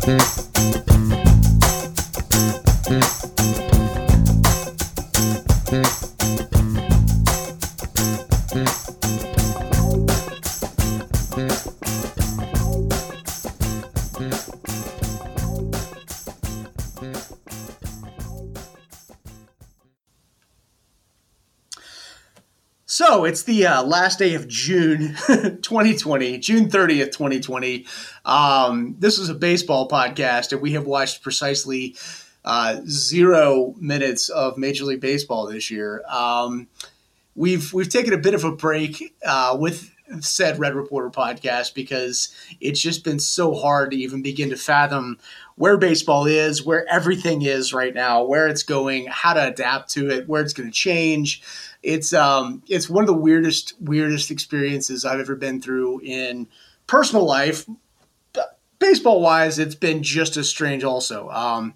Mm-hmm. So it's the uh, last day of June 2020, June 30th, 2020. Um, this is a baseball podcast, and we have watched precisely uh, zero minutes of Major League Baseball this year. Um, we've we've taken a bit of a break uh, with said Red Reporter podcast because it's just been so hard to even begin to fathom where baseball is, where everything is right now, where it's going, how to adapt to it, where it's going to change it's um it's one of the weirdest weirdest experiences I've ever been through in personal life. Baseball wise, it's been just as strange. Also, um,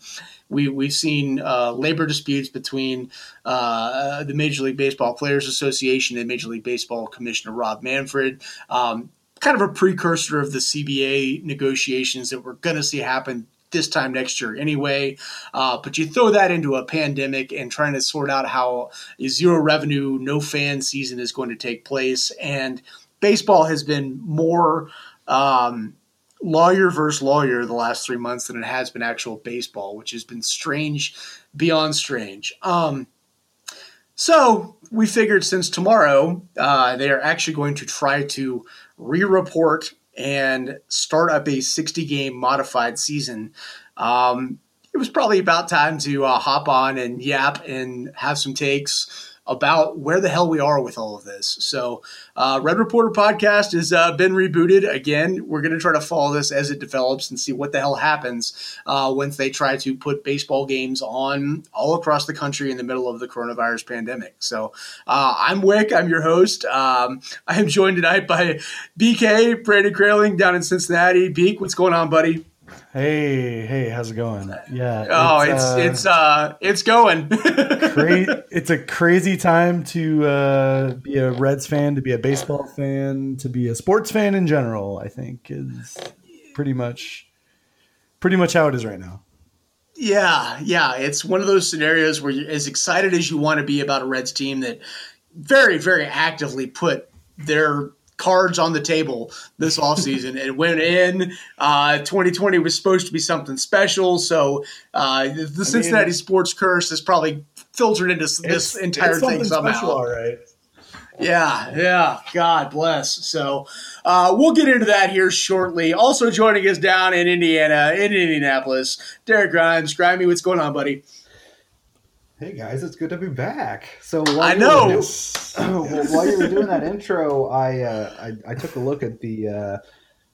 we we've seen uh, labor disputes between uh, the Major League Baseball Players Association and Major League Baseball Commissioner Rob Manfred. Um, kind of a precursor of the CBA negotiations that we're going to see happen this time next year anyway. Uh, but you throw that into a pandemic and trying to sort out how a zero revenue, no fan season is going to take place. And baseball has been more um, lawyer versus lawyer the last three months than it has been actual baseball, which has been strange beyond strange. Um, so we figured since tomorrow uh, they are actually going to try to re-report and start up a 60 game modified season. Um, it was probably about time to uh, hop on and yap and have some takes about where the hell we are with all of this. So, uh, Red Reporter podcast has uh, been rebooted again. We're going to try to follow this as it develops and see what the hell happens uh, once they try to put baseball games on all across the country in the middle of the coronavirus pandemic. So, uh, I'm Wick. I'm your host. Um, I am joined tonight by BK Brandon Kraling down in Cincinnati. Beak, what's going on, buddy? Hey, hey, how's it going? Yeah. Oh, it's uh, it's uh it's going. cra- it's a crazy time to uh, be a Reds fan, to be a baseball fan, to be a sports fan in general. I think is pretty much pretty much how it is right now. Yeah, yeah, it's one of those scenarios where you're as excited as you want to be about a Reds team that very, very actively put their cards on the table this offseason and went in. Uh, 2020 was supposed to be something special. So uh, the Cincinnati mean, sports curse has probably filtered into this entire thing somehow. All right. Yeah, yeah. God bless. So uh, we'll get into that here shortly. Also joining us down in Indiana, in Indianapolis, Derek Grimes. Grimey, what's going on, buddy? Hey guys, it's good to be back. So I know. Doing, while you were doing that intro, I, uh, I, I took a look at the uh,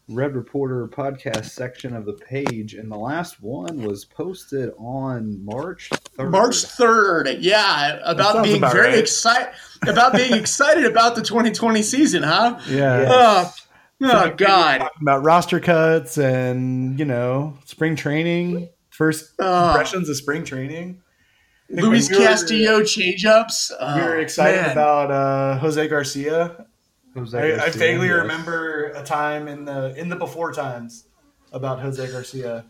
Red Reporter podcast section of the page, and the last one was posted on March third. March third, yeah, about being about very right. excited about being excited about the 2020 season, huh? Yeah. Oh, oh God. About roster cuts and you know spring training, first uh, impressions of spring training. Luis we Castillo changeups. Oh, we were excited man. about uh, Jose Garcia. Jose I, Garcia, I vaguely yes. remember a time in the in the before times about Jose Garcia.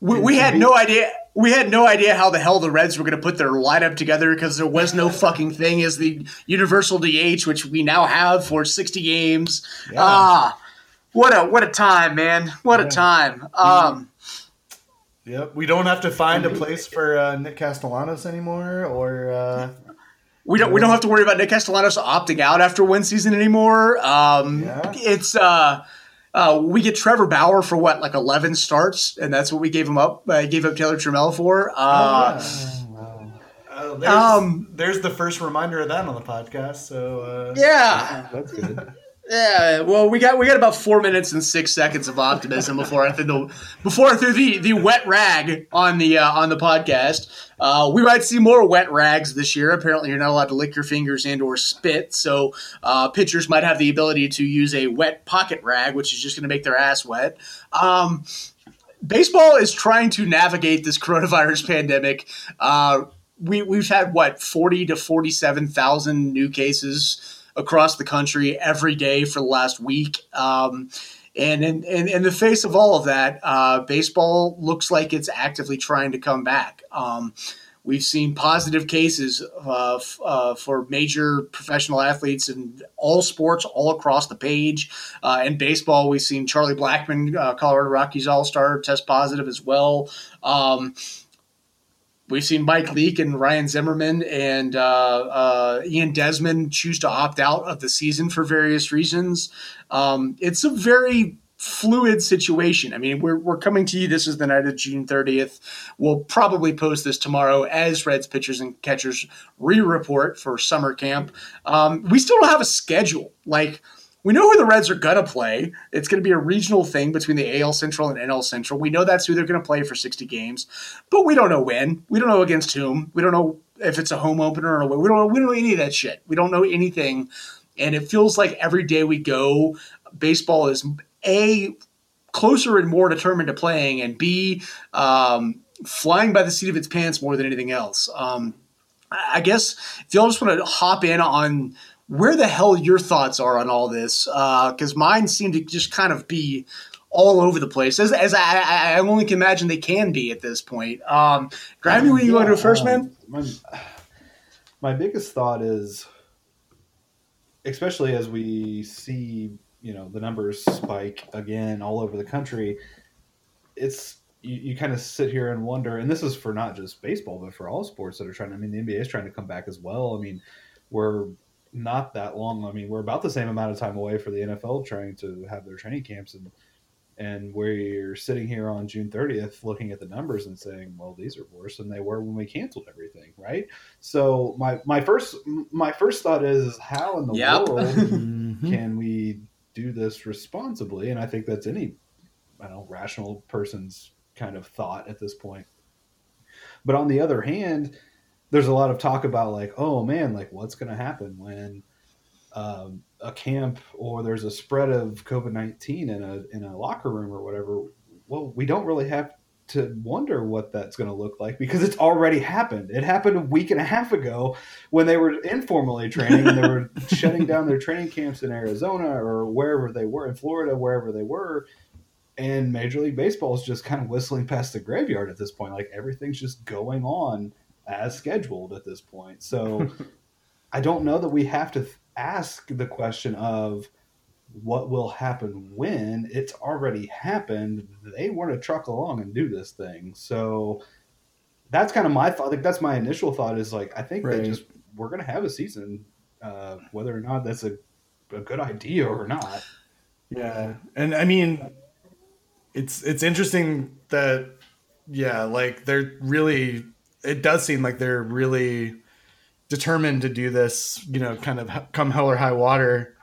We, we had no idea. We had no idea how the hell the Reds were going to put their lineup together because there was no fucking thing as the universal DH, which we now have for sixty games. Yeah. Ah, what a what a time, man! What yeah. a time. Um, Yep, we don't have to find a place for uh, Nick Castellanos anymore, or uh, we don't. We don't have to worry about Nick Castellanos opting out after one season anymore. Um, yeah. It's uh, uh, we get Trevor Bauer for what, like eleven starts, and that's what we gave him up. Uh, gave up Taylor Trammell for. Uh, oh, uh, there's, um, there's the first reminder of that on the podcast. So uh, yeah, that's good. Yeah, well, we got we got about four minutes and six seconds of optimism before I threw the before I threw the, the wet rag on the uh, on the podcast. Uh, we might see more wet rags this year. Apparently, you're not allowed to lick your fingers and or spit, so uh, pitchers might have the ability to use a wet pocket rag, which is just going to make their ass wet. Um, baseball is trying to navigate this coronavirus pandemic. Uh, we we've had what forty to forty seven thousand new cases across the country every day for the last week. Um, And in, in, in, the face of all of that, uh, baseball looks like it's actively trying to come back. Um, we've seen positive cases uh, f- uh, for major professional athletes in all sports, all across the page. Uh, in baseball, we've seen Charlie Blackmon, uh, Colorado Rockies All Star, test positive as well. Um, We've seen Mike Leake and Ryan Zimmerman and uh, uh, Ian Desmond choose to opt out of the season for various reasons. Um, it's a very fluid situation. I mean, we're, we're coming to you. This is the night of June 30th. We'll probably post this tomorrow as Reds pitchers and catchers re report for summer camp. Um, we still don't have a schedule. Like, we know who the Reds are going to play. It's going to be a regional thing between the AL Central and NL Central. We know that's who they're going to play for 60 games, but we don't know when. We don't know against whom. We don't know if it's a home opener or away. We don't know, we don't know any of that shit. We don't know anything. And it feels like every day we go, baseball is A, closer and more determined to playing, and B, um, flying by the seat of its pants more than anything else. Um, I guess if y'all just want to hop in on – where the hell your thoughts are on all this, because uh, mine seem to just kind of be all over the place, as, as I, I, only can imagine they can be at this point. Um, Grammy, where you yeah, to first, man? My, my biggest thought is, especially as we see, you know, the numbers spike again all over the country, it's you, you kind of sit here and wonder, and this is for not just baseball, but for all sports that are trying. I mean, the NBA is trying to come back as well. I mean, we're not that long. I mean, we're about the same amount of time away for the NFL trying to have their training camps, and and we're sitting here on June 30th looking at the numbers and saying, well, these are worse than they were when we canceled everything, right? So my my first my first thought is, how in the yep. world mm-hmm. can we do this responsibly? And I think that's any I don't know rational person's kind of thought at this point. But on the other hand, there's a lot of talk about like, oh man, like what's going to happen when um, a camp or there's a spread of COVID nineteen in a in a locker room or whatever. Well, we don't really have to wonder what that's going to look like because it's already happened. It happened a week and a half ago when they were informally training and they were shutting down their training camps in Arizona or wherever they were in Florida, wherever they were. And Major League Baseball is just kind of whistling past the graveyard at this point. Like everything's just going on as scheduled at this point. So I don't know that we have to ask the question of what will happen when it's already happened. They want to truck along and do this thing. So that's kind of my thought. Like that's my initial thought is like I think right. that just we're gonna have a season, uh, whether or not that's a, a good idea or not. Yeah, and I mean, it's it's interesting that yeah, like they're really it does seem like they're really determined to do this, you know, kind of come hell or high water.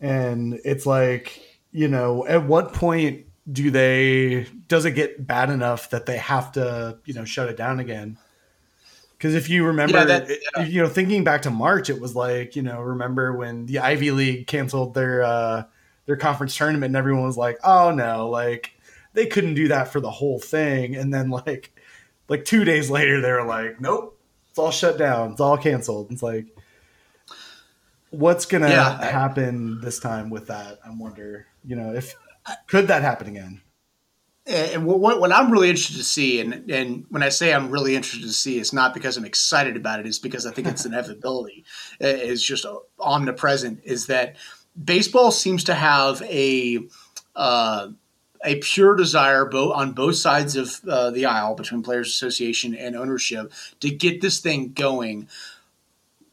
And it's like, you know, at what point do they, does it get bad enough that they have to, you know, shut it down again? Because if you remember, yeah, that, yeah. you know, thinking back to March, it was like, you know, remember when the Ivy League canceled their, uh, their conference tournament and everyone was like, oh no, like they couldn't do that for the whole thing. And then like like two days later, they were like, nope, it's all shut down. It's all canceled. It's like, what's going to yeah, happen this time with that? I wonder, you know, if could that happen again? And what, what I'm really interested to see, and, and when I say I'm really interested to see, it's not because I'm excited about it. It's because I think it's inevitability is just omnipresent. Is that baseball seems to have a uh, a pure desire both on both sides of uh, the aisle between players association and ownership to get this thing going.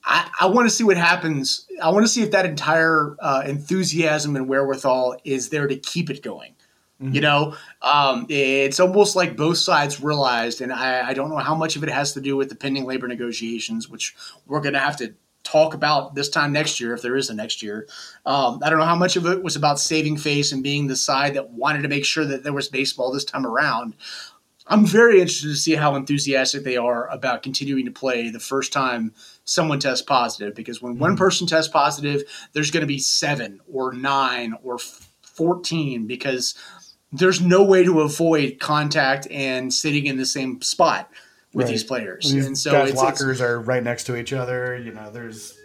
I, I want to see what happens. I want to see if that entire uh, enthusiasm and wherewithal is there to keep it going. Mm-hmm. you know? Um, it's almost like both sides realized and I, I don't know how much of it has to do with the pending labor negotiations which we're going to have to talk about this time next year, if there is a next year. Um, I don't know how much of it was about saving face and being the side that wanted to make sure that there was baseball this time around. I'm very interested to see how enthusiastic they are about continuing to play the first time someone tests positive. Because when mm-hmm. one person tests positive, there's going to be seven or nine or 14 because there's no way to avoid contact and sitting in the same spot with right. these players. These and so guys' lockers it's, are right next to each other. You know, there's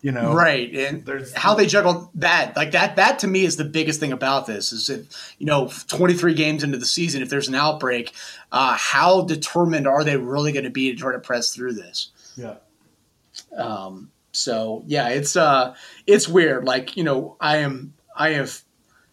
you know, right? And There's- how they juggle that, like that. That to me is the biggest thing about this. Is that you know, 23 games into the season, if there's an outbreak, uh, how determined are they really going to be to try to press through this? yeah, Um, so yeah, it's uh, it's weird. Like you know, I am I have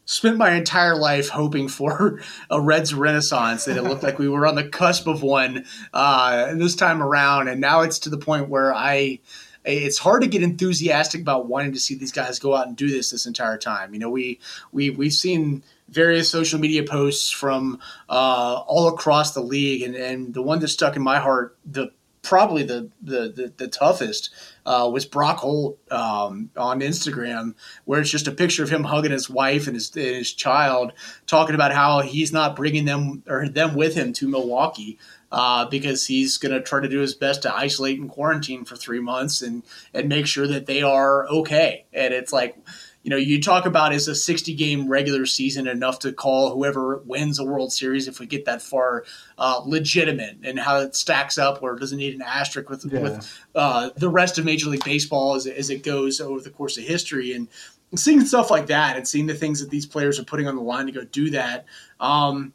spent my entire life hoping for a Reds renaissance, and it looked like we were on the cusp of one uh, this time around, and now it's to the point where I. It's hard to get enthusiastic about wanting to see these guys go out and do this this entire time. You know, we we we've seen various social media posts from uh, all across the league, and, and the one that stuck in my heart, the probably the the the, the toughest uh, was Brock Holt um, on Instagram, where it's just a picture of him hugging his wife and his and his child, talking about how he's not bringing them or them with him to Milwaukee. Uh, because he's going to try to do his best to isolate and quarantine for three months and and make sure that they are okay. And it's like, you know, you talk about is a 60 game regular season enough to call whoever wins a World Series if we get that far uh, legitimate and how it stacks up or doesn't need an asterisk with, Yeah. with uh, the rest of Major League Baseball as, it- as it goes over the course of history. And seeing stuff like that and seeing the things that these players are putting on the line to go do that. Um,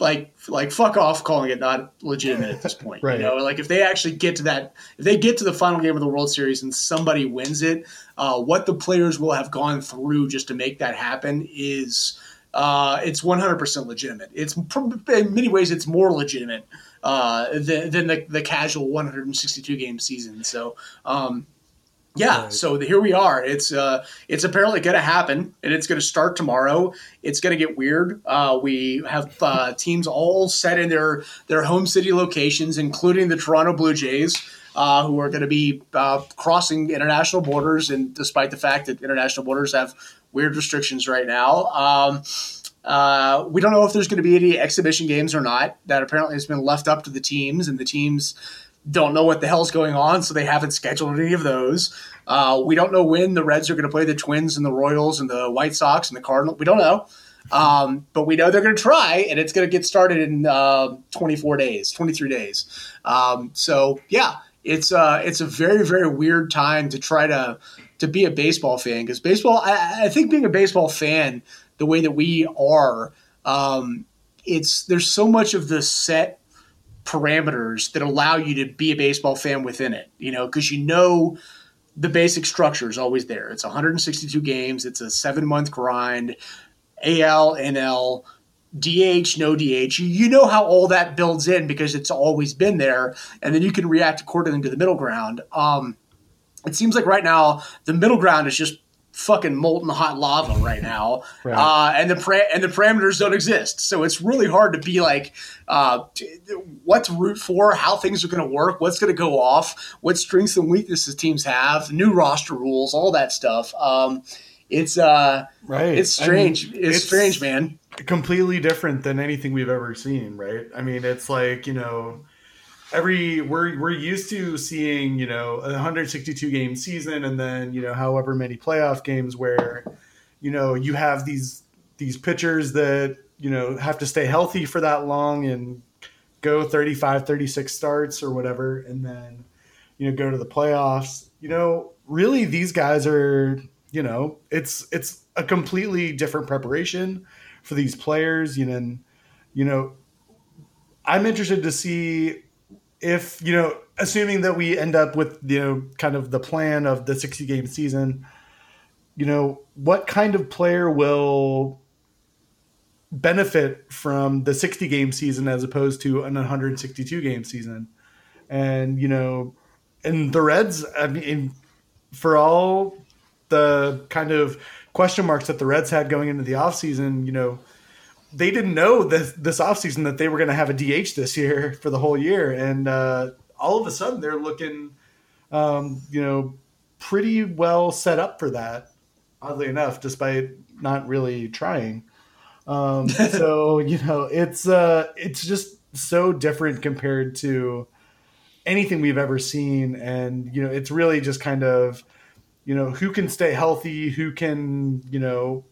like like fuck off calling it not legitimate at this point. Right. You know, like if they actually get to that, if they get to the final game of the World Series and somebody wins it, uh, what the players will have gone through just to make that happen is uh, it's 100% legitimate. It's in many ways it's more legitimate uh, than, than the, the casual 162 game season. So. Um, yeah, Right. so the, here we are. It's uh, it's apparently going to happen, and it's going to start tomorrow. It's going to get weird. Uh, we have uh, teams all set in their their home city locations, including the Toronto Blue Jays, uh, who are going to be uh, crossing international borders. And despite the fact that international borders have weird restrictions right now, um, uh, we don't know if there's going to be any exhibition games or not. That apparently has been left up to the teams, and the teams don't know what the hell's going on, so they haven't scheduled any of those. Uh, we don't know when the Reds are going to play the Twins and the Royals and the White Sox and the Cardinals. We don't know. Um, but we know they're going to try, and it's going to get started in uh, 24 days, 23 days. Um, so yeah, it's uh, it's a very very weird time to try to to be a baseball fan because baseball. I, I think being a baseball fan, the way that we are, um, it's there's so much of the set parameters that allow you to be a baseball fan within it. You know, because you know the basic structure is always there. It's 162 games. It's a seven month grind. AL, NL, DH, no DH. You, know how all that builds in because it's always been there, and then you can react accordingly to the middle ground. Um, it seems like right now the middle ground is just fucking molten hot lava right now, Right. uh, and the pra- and the parameters don't exist. So it's really hard to be like, uh, what to root for, how things are going to work, what's going to go off, what strengths and weaknesses teams have, new roster rules, all that stuff. Um, it's uh, right. it's I mean, strange. it's, strange, man. completely different than anything we've ever seen, right? I mean, it's like you know, every we're we're used to seeing you know a 162 game season, and then you know however many playoff games where you know you have these these pitchers that you know have to stay healthy for that long and go 35 36 starts or whatever and then you know go to the playoffs. You know really these guys are you know it's it's a completely different preparation for these players. You know and, you know i'm interested to see if you know assuming that we end up with you know kind of the plan of the 60 game season you know what kind of player will benefit from the 60 game season as opposed to an 162 game season? And you know and the reds i mean for all the kind of question marks that the reds had going into the offseason you know they didn't know this this offseason that they were going to have a dh this year for the whole year. And uh, all of a sudden they're looking um, you know pretty well set up for that oddly enough despite not really trying. Um, so you know, it's uh, it's just so different compared to anything we've ever seen, and you know, it's really just kind of you know who can stay healthy, who can you know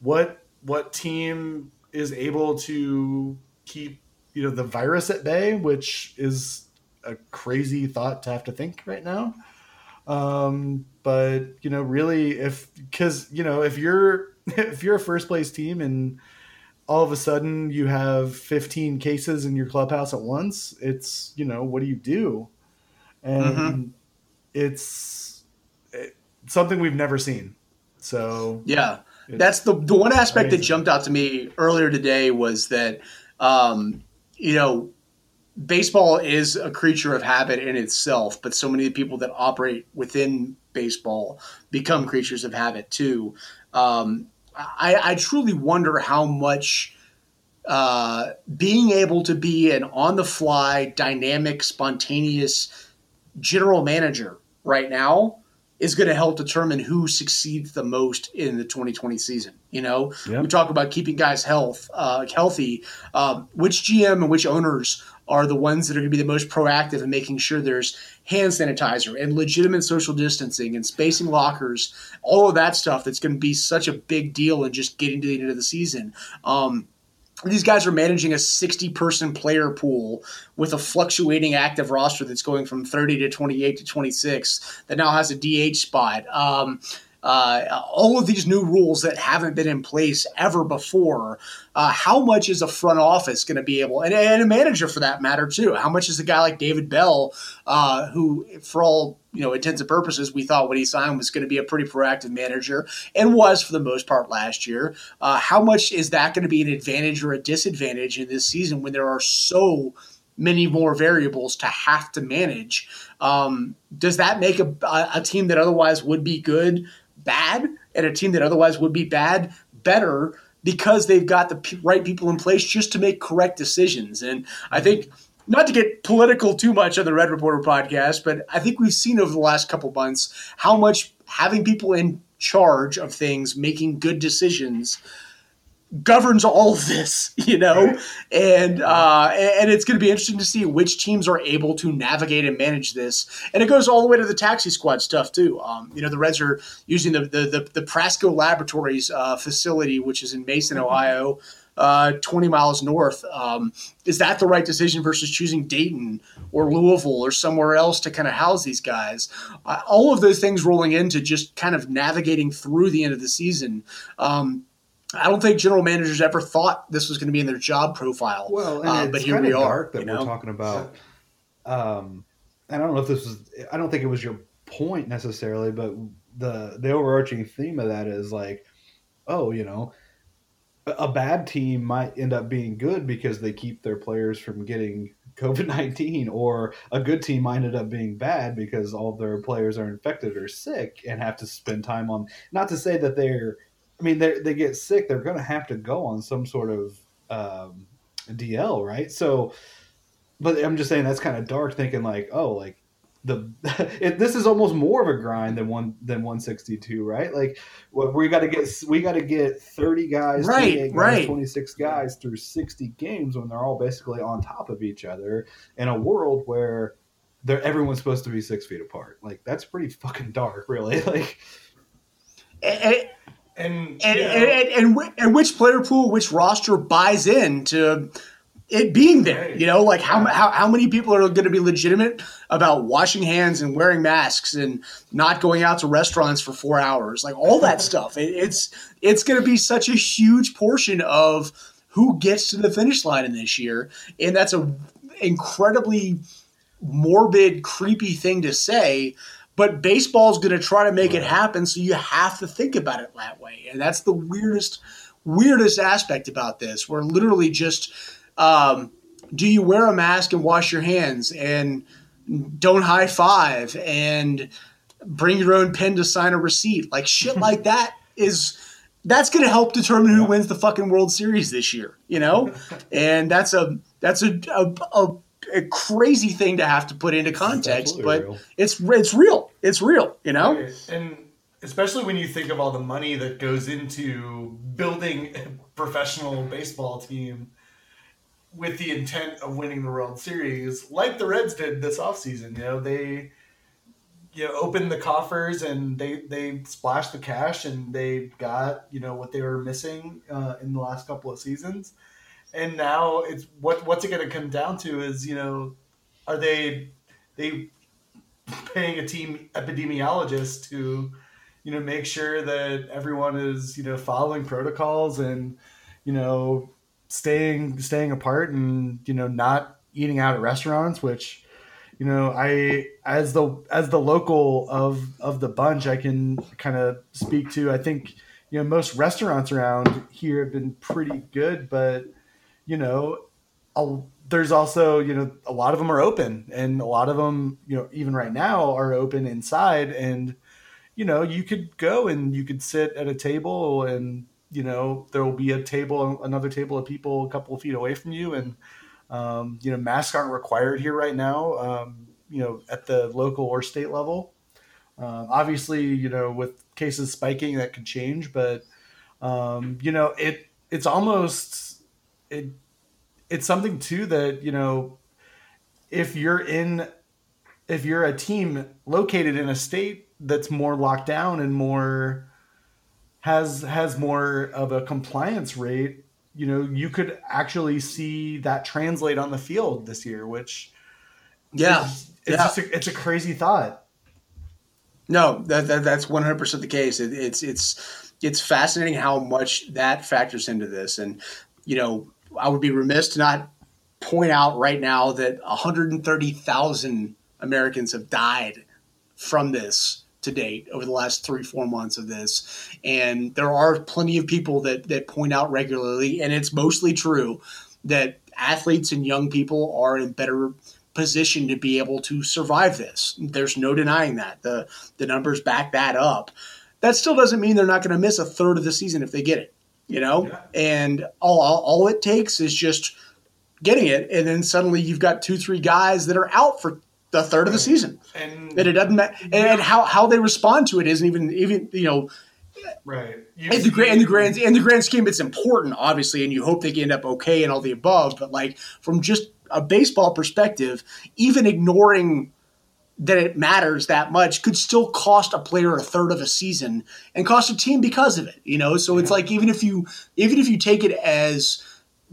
what what team is able to keep you know the virus at bay, which is a crazy thought to have to think right now. Um, but you know, really, if because you know, if you're if you're a first place team and all of a sudden you have 15 cases in your clubhouse at once, it's you know, what do you do? And mm-hmm. it's it, something we've never seen. So yeah, that's the the one aspect amazing. that jumped out to me earlier today was that um, you know baseball is a creature of habit in itself, but so many of the people that operate within baseball become creatures of habit too. Um, I, I, truly wonder how much uh, being able to be an on the fly, dynamic, spontaneous general manager right now is going to help determine who succeeds the most in the 2020 season. You know, yep. we talk about keeping guys health uh, healthy. Um, which GM and which owners are the ones that are going to be the most proactive in making sure there's hand sanitizer and legitimate social distancing and spacing lockers, all of that stuff that's going to be such a big deal in just getting to the end of the season. Um, these guys are managing a 60 person player pool with a fluctuating active roster that's going from 30 to 28 to 26 that now has a DH spot. Um, uh, all of these new rules that haven't been in place ever before. Uh, how much is a front office going to be able, and, and, a manager for that matter too? How much is a guy like David Bell, uh, who, for all you know intents and purposes, we thought when he signed was going to be a pretty proactive manager and was for the most part last year. Uh, how much is that going to be an advantage or a disadvantage in this season when there are so many more variables to have to manage. Um, does that make a, a, team that otherwise would be good bad and a team that otherwise would be bad better because they've got the p- right people in place just to make correct decisions. And I think not to get political too much on the Red Reporter podcast, but I think we've seen over the last couple months how much having people in charge of things making good decisions governs all of this, you know, and uh, and it's going to be interesting to see which teams are able to navigate and manage this. And it goes all the way to the taxi squad stuff too. Um, you know, the Reds are using the the the, the Prasco Laboratories uh, facility, which is in Mason, mm-hmm. Ohio. Uh, 20 miles north. Um, is that the right decision versus choosing Dayton or Louisville or somewhere else to kind of house these guys? Uh, all of those things rolling into just kind of navigating through the end of the season. Um, I don't think general managers ever thought this was going to be in their job profile. Well, uh, but here we are. That you know? we're talking about. Um, I don't know if this was. I don't think it was your point necessarily, but the the overarching theme of that is like, oh, you know, a bad team might end up being good because they keep their players from getting COVID nineteen, or a good team might end up being bad because all their players are infected or sick and have to spend time on. Not to say that they're I mean, they they get sick, they're going to have to go on some sort of um, DL, right? So, but I'm just saying that's kind of dark, thinking like, oh, like the it, this is almost more of a grind than one than 162, right? Like, well, we got to get we got to get 30 guys, right, guys, right, 26 guys through 60 games when they're all basically on top of each other in a world where they're everyone's supposed to be six feet apart. Like, that's pretty fucking dark, really. Like. It, and and, and, and, and which player pool, which roster buys in to it being there. Right. You know, like how, how how many people are going to be legitimate about washing hands and wearing masks and not going out to restaurants for four hours, like all that stuff. It, it's it's going to be such a huge portion of who gets to the finish line in this year, and that's a incredibly morbid, creepy thing to say but baseball's going to try to make it happen, so you have to think about it that way. And that's the weirdest, weirdest aspect about this. We're literally just, um, do you wear a mask and wash your hands and don't high five and bring your own pen to sign a receipt? Like shit like that is that's going to help determine who wins the fucking World Series this year, you know? And that's a that's a, a, a a crazy thing to have to put into context, but real. it's it's real. It's real, you know. And especially when you think of all the money that goes into building a professional baseball team with the intent of winning the World Series, like the Reds did this offseason. You know, they you know opened the coffers and they they splashed the cash and they got you know what they were missing uh, in the last couple of seasons and now it's what what's it going to come down to is you know are they they paying a team epidemiologist to you know make sure that everyone is you know following protocols and you know staying staying apart and you know not eating out at restaurants which you know i as the as the local of of the bunch i can kind of speak to. I think you know most restaurants around here have been pretty good but you know a, there's also you know a lot of them are open and a lot of them you know even right now are open inside. And you know you could go and you could sit at a table and you know there will be a table another table of people a couple of feet away from you. And um, you know masks aren't required here right now um, you know at the local or state level. Um, obviously you know with cases spiking that could change. But um, you know it it's almost it it's something too that you know if you're in if you're a team located in a state that's more locked down and more has has more of a compliance rate you know you could actually see that translate on the field this year which yeah is, it's, yeah. a, it's a crazy thought. No that, that that's 100% the case. It, it's it's it's fascinating how much that factors into this. And you know I would be remiss to not point out right now that 130,000 Americans have died from this to date over the last three, four months of this. And there are plenty of people that, that point out regularly, and it's mostly true, that athletes and young people are in better position to be able to survive this. There's no denying that. The the numbers back that up. That still doesn't mean they're not going to miss a third of the season if they get it you know? Yeah. and all, all, all it takes is just getting it and then suddenly you've got two three guys that are out for the third of the season. And, and it doesn't matter and, and, how, how they respond to it isn't even even you know right. you in the grand in the grand in the grand scheme it's important obviously and you hope they end up okay and all the above but like from just a baseball perspective even ignoring that it matters that much could still cost a player a third of a season and cost a team because of it. You know, so yeah. it's like even if you even if you take it as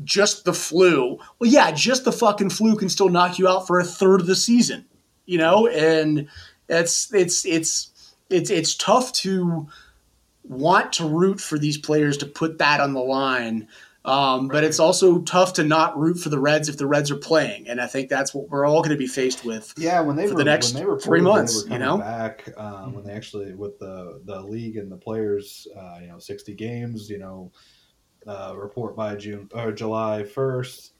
just the flu, well, yeah, just the fucking flu can still knock you out for a third of the season. You know, and it's it's it's it's it's tough to want to root for these players to put that on the line um, but it's also tough to not root for the Reds if the Reds are playing, and I think that's what we're all going to be faced with. Yeah, when they for were, the next when they were three months, you know, back um, mm-hmm. when they actually with the the league and the players, uh, you know, sixty games, you know, uh, report by June or July first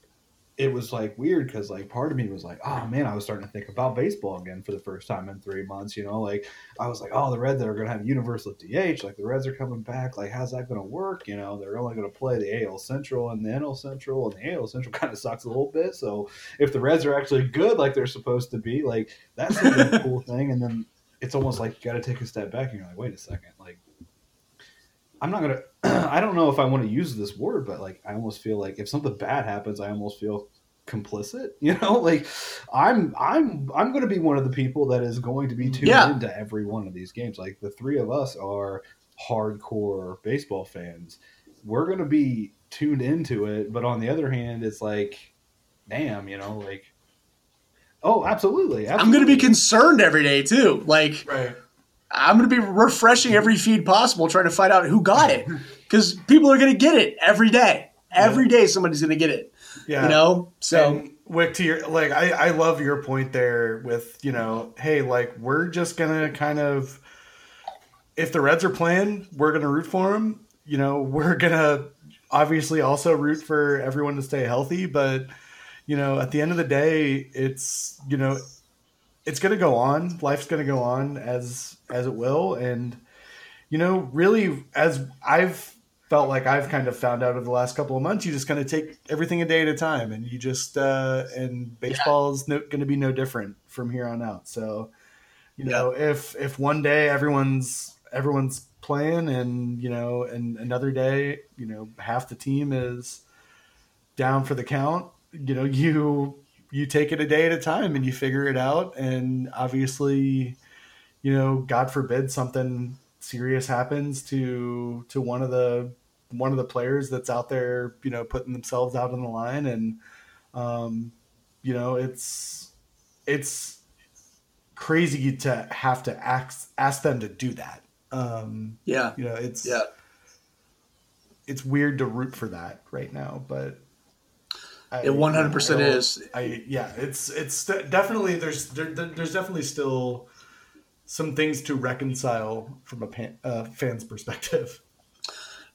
it was like weird because like part of me was like, oh man, I was starting to think about baseball again for the first time in three months. You know, like I was like, oh, the Reds are going to have universal DH. Like the Reds are coming back. Like how's that going to work? You know, they're only going to play the AL Central and the NL Central, and the AL Central kind of sucks a little bit. So if the Reds are actually good, like they're supposed to be, like that's a cool thing. And then it's almost like you got to take a step back and you're like, wait a second, like I'm not gonna. I don't know if I want to use this word, but like I almost feel like if something bad happens, I almost feel complicit. You know, like I'm I'm I'm going to be one of the people that is going to be tuned yeah. into every one of these games. Like the three of us are hardcore baseball fans. We're going to be tuned into it, but on the other hand, it's like, damn, you know, like. Oh, absolutely. absolutely. I'm going to be concerned every day too. Like, right I'm going to be refreshing every feed possible, trying to find out who got it, because people are going to get it every day. Every day, somebody's going to get it. Yeah, you know. So, and Wick, to your like, I I love your point there with you know, hey, like we're just gonna kind of, if the Reds are playing, we're gonna root for them. You know, we're gonna obviously also root for everyone to stay healthy, but you know, at the end of the day, it's you know it's going to go on. Life's going to go on as as it will, and you know, really, as I've felt like I've kind of found out over the last couple of months, you just kind of take everything a day at a time, and you just uh, and baseball is no, going to be no different from here on out. So, you know, if if one day everyone's everyone's playing, and you know, and another day, you know, half the team is down for the count, you know, you you take it a day at a time and you figure it out. And obviously, you know, God forbid something serious happens to to one of the one of the players that's out there, you know, putting themselves out on the line, and um, you know, it's it's crazy to have to ask ask them to do that. Um, yeah, you know, it's yeah, it's weird to root for that right now, but I, it one hundred percent is. I yeah, it's it's definitely there's there, there's definitely still some things to reconcile from a pan, uh, fan's perspective.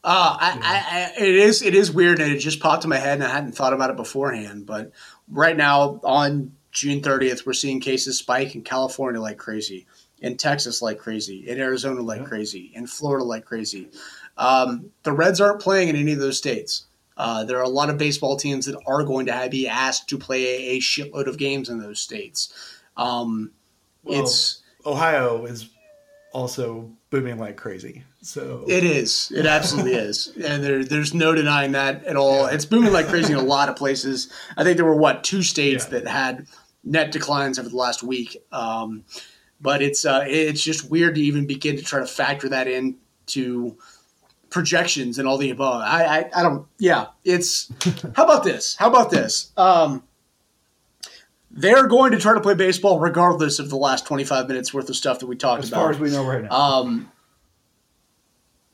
Uh, I, I, I, it is it is weird, and it just popped in my head, and I hadn't thought about it beforehand. But right now, on June 30th, we're seeing cases spike in California like crazy, in Texas like crazy, in Arizona like yeah. crazy, in Florida like crazy. Um, the Reds aren't playing in any of those states. Uh, there are a lot of baseball teams that are going to be asked to play a, shitload of games in those states. Um, well, it's Ohio is also booming like crazy. So it is. It absolutely is, and there, there's no denying that at all. Yeah. It's booming like crazy in a lot of places. I think there were what two states yeah. that had net declines over the last week. Um, but it's uh, it's just weird to even begin to try to factor that in to projections and all the above. I, I, I don't. Yeah, it's. how about this? How about this? Um, they're going to try to play baseball regardless of the last 25 minutes worth of stuff that we talked as about. As far as we know right now. Um,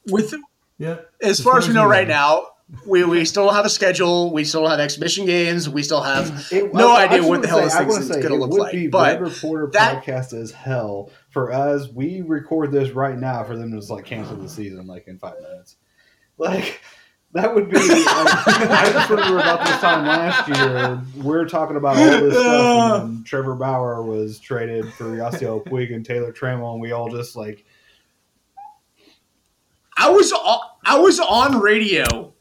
with yeah, as, as far, far, as we know right now, we, we still have a schedule. We still have exhibition games. We still have it, no I, idea I what the hell say, this thing is going to look like. But Reporter that, podcast is hell for us. We record this right now for them to just like cancel the season like in five minutes. Like that would be. Like, I just remember about this time last year. We're talking about all this stuff, and Trevor Bauer was traded for Yasiel Puig and Taylor Trammell, and we all just like. I was I was on radio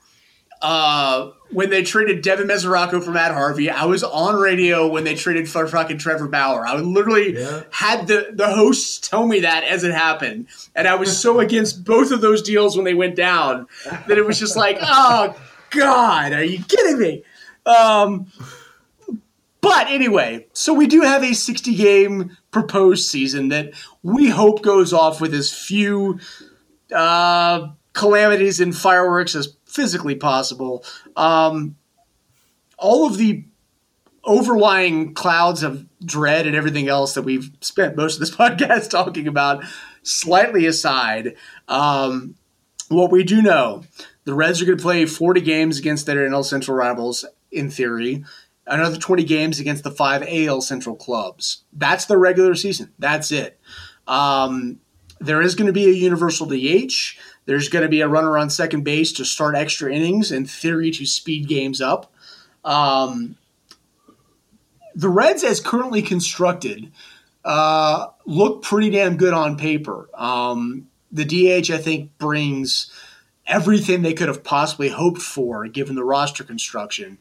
uh, when they traded Devin Mesoraco for Matt Harvey. I was on radio when they traded for fucking Trevor Bauer. I literally yeah. had the, the hosts tell me that as it happened. And I was so against both of those deals when they went down that it was just like, oh, God, are you kidding me? Um, but anyway, so we do have a 60 game proposed season that we hope goes off with as few uh, calamities and fireworks as physically possible. Um, all of the overlying clouds of dread and everything else that we've spent most of this podcast talking about slightly aside, um, what we do know, the Reds are going to play 40 games against their NL Central rivals, in theory, another 20 games against the five AL Central clubs. That's the regular season. That's it. Um, there is going to be a universal DH. There's going to be a runner on second base to start extra innings, in theory, to speed games up. Um, the Reds, as currently constructed, uh, look pretty damn good on paper. Um, the DH, I think, brings everything they could have possibly hoped for given the roster construction.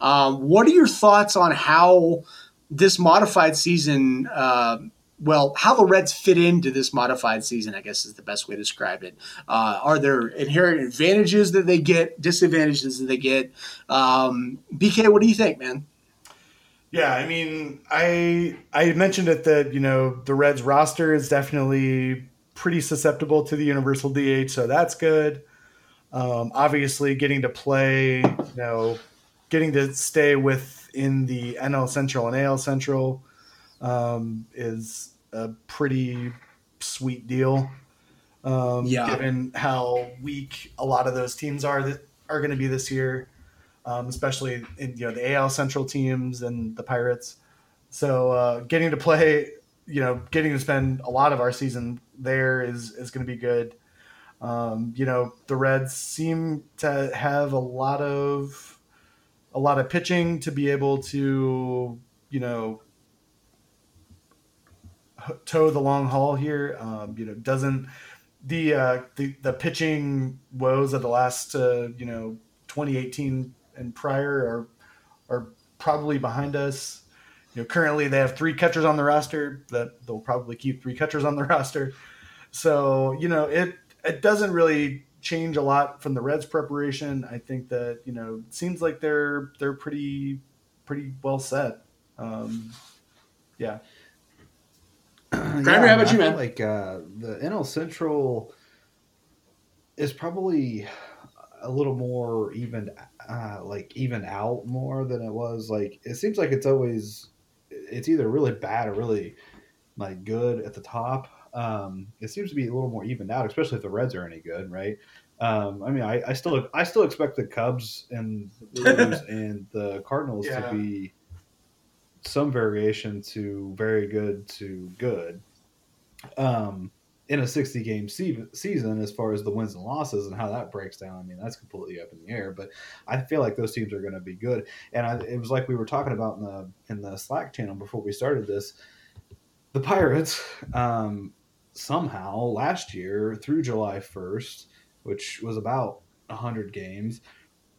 Um, what are your thoughts on how this modified season uh, well, how the Reds fit into this modified season, I guess is the best way to describe it. Uh, are there inherent advantages that they get, disadvantages that they get? Um, BK, what do you think, man? Yeah, I mean, I I mentioned it that you know the Reds roster is definitely pretty susceptible to the universal DH, so that's good. Um, obviously, getting to play, you know, getting to stay within the NL Central and AL Central um, is a pretty sweet deal. Um, yeah. Given how weak a lot of those teams are that are going to be this year, um, especially in you know the AL Central teams and the Pirates. So uh, getting to play, you know, getting to spend a lot of our season there is is going to be good. Um, you know, the Reds seem to have a lot of a lot of pitching to be able to, you know, toe the long haul here. Um, you know, doesn't the uh, the the pitching woes of the last uh, you know 2018 and prior are are probably behind us. You know, currently they have three catchers on the roster. That they'll probably keep three catchers on the roster. So you know, it it doesn't really change a lot from the Reds' preparation. I think that you know, seems like they're they're pretty pretty well set. Um, yeah. Kramer, yeah, how about you, man? Like uh, the NL Central is probably a little more even, uh, like even out more than it was. Like it seems like it's always it's either really bad or really like good at the top. Um, it seems to be a little more evened out, especially if the Reds are any good, right? Um, I mean, I, I, still I still expect the Cubs and the Brews and the Cardinals yeah. to be some variation to very good to good. Um, in a 60 game se- season as far as the wins and losses and how that breaks down. I mean, that's completely up in the air, but I feel like those teams are going to be good. And I, it was like we were talking about in the in the Slack channel before we started this. The Pirates um, somehow last year through July 1st, which was about 100 games,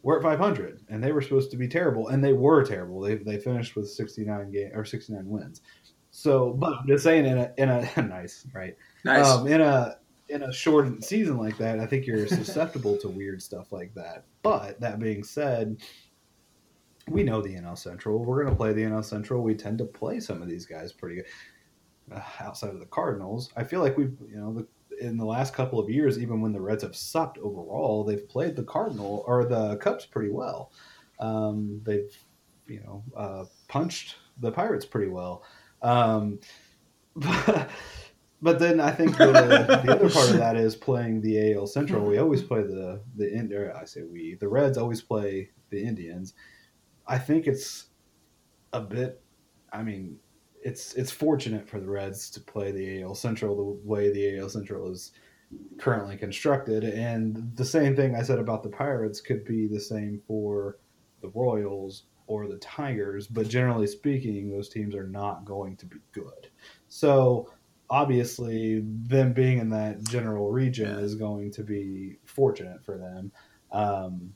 were at 500 and they were supposed to be terrible and they were terrible. They, they finished with 69 game or 69 wins. So, but I'm just saying in a in a nice right Nice. Um, in a in a shortened season like that, I think you're susceptible to weird stuff like that. But that being said, we know the NL Central. We're going to play the NL Central. We tend to play some of these guys pretty good. Uh, outside of the Cardinals, I feel like we've you know the, in the last couple of years, even when the Reds have sucked overall, they've played the Cardinal or the Cubs pretty well. Um, they've you know uh, punched the Pirates pretty well. Um, but, but then I think the, the other part of that is playing the AL Central. We always play the the I say we the Reds always play the Indians. I think it's a bit. I mean, it's it's fortunate for the Reds to play the AL Central the way the AL Central is currently constructed, and the same thing I said about the Pirates could be the same for the Royals or the Tigers. But generally speaking, those teams are not going to be good. So obviously them being in that general region is going to be fortunate for them. Um,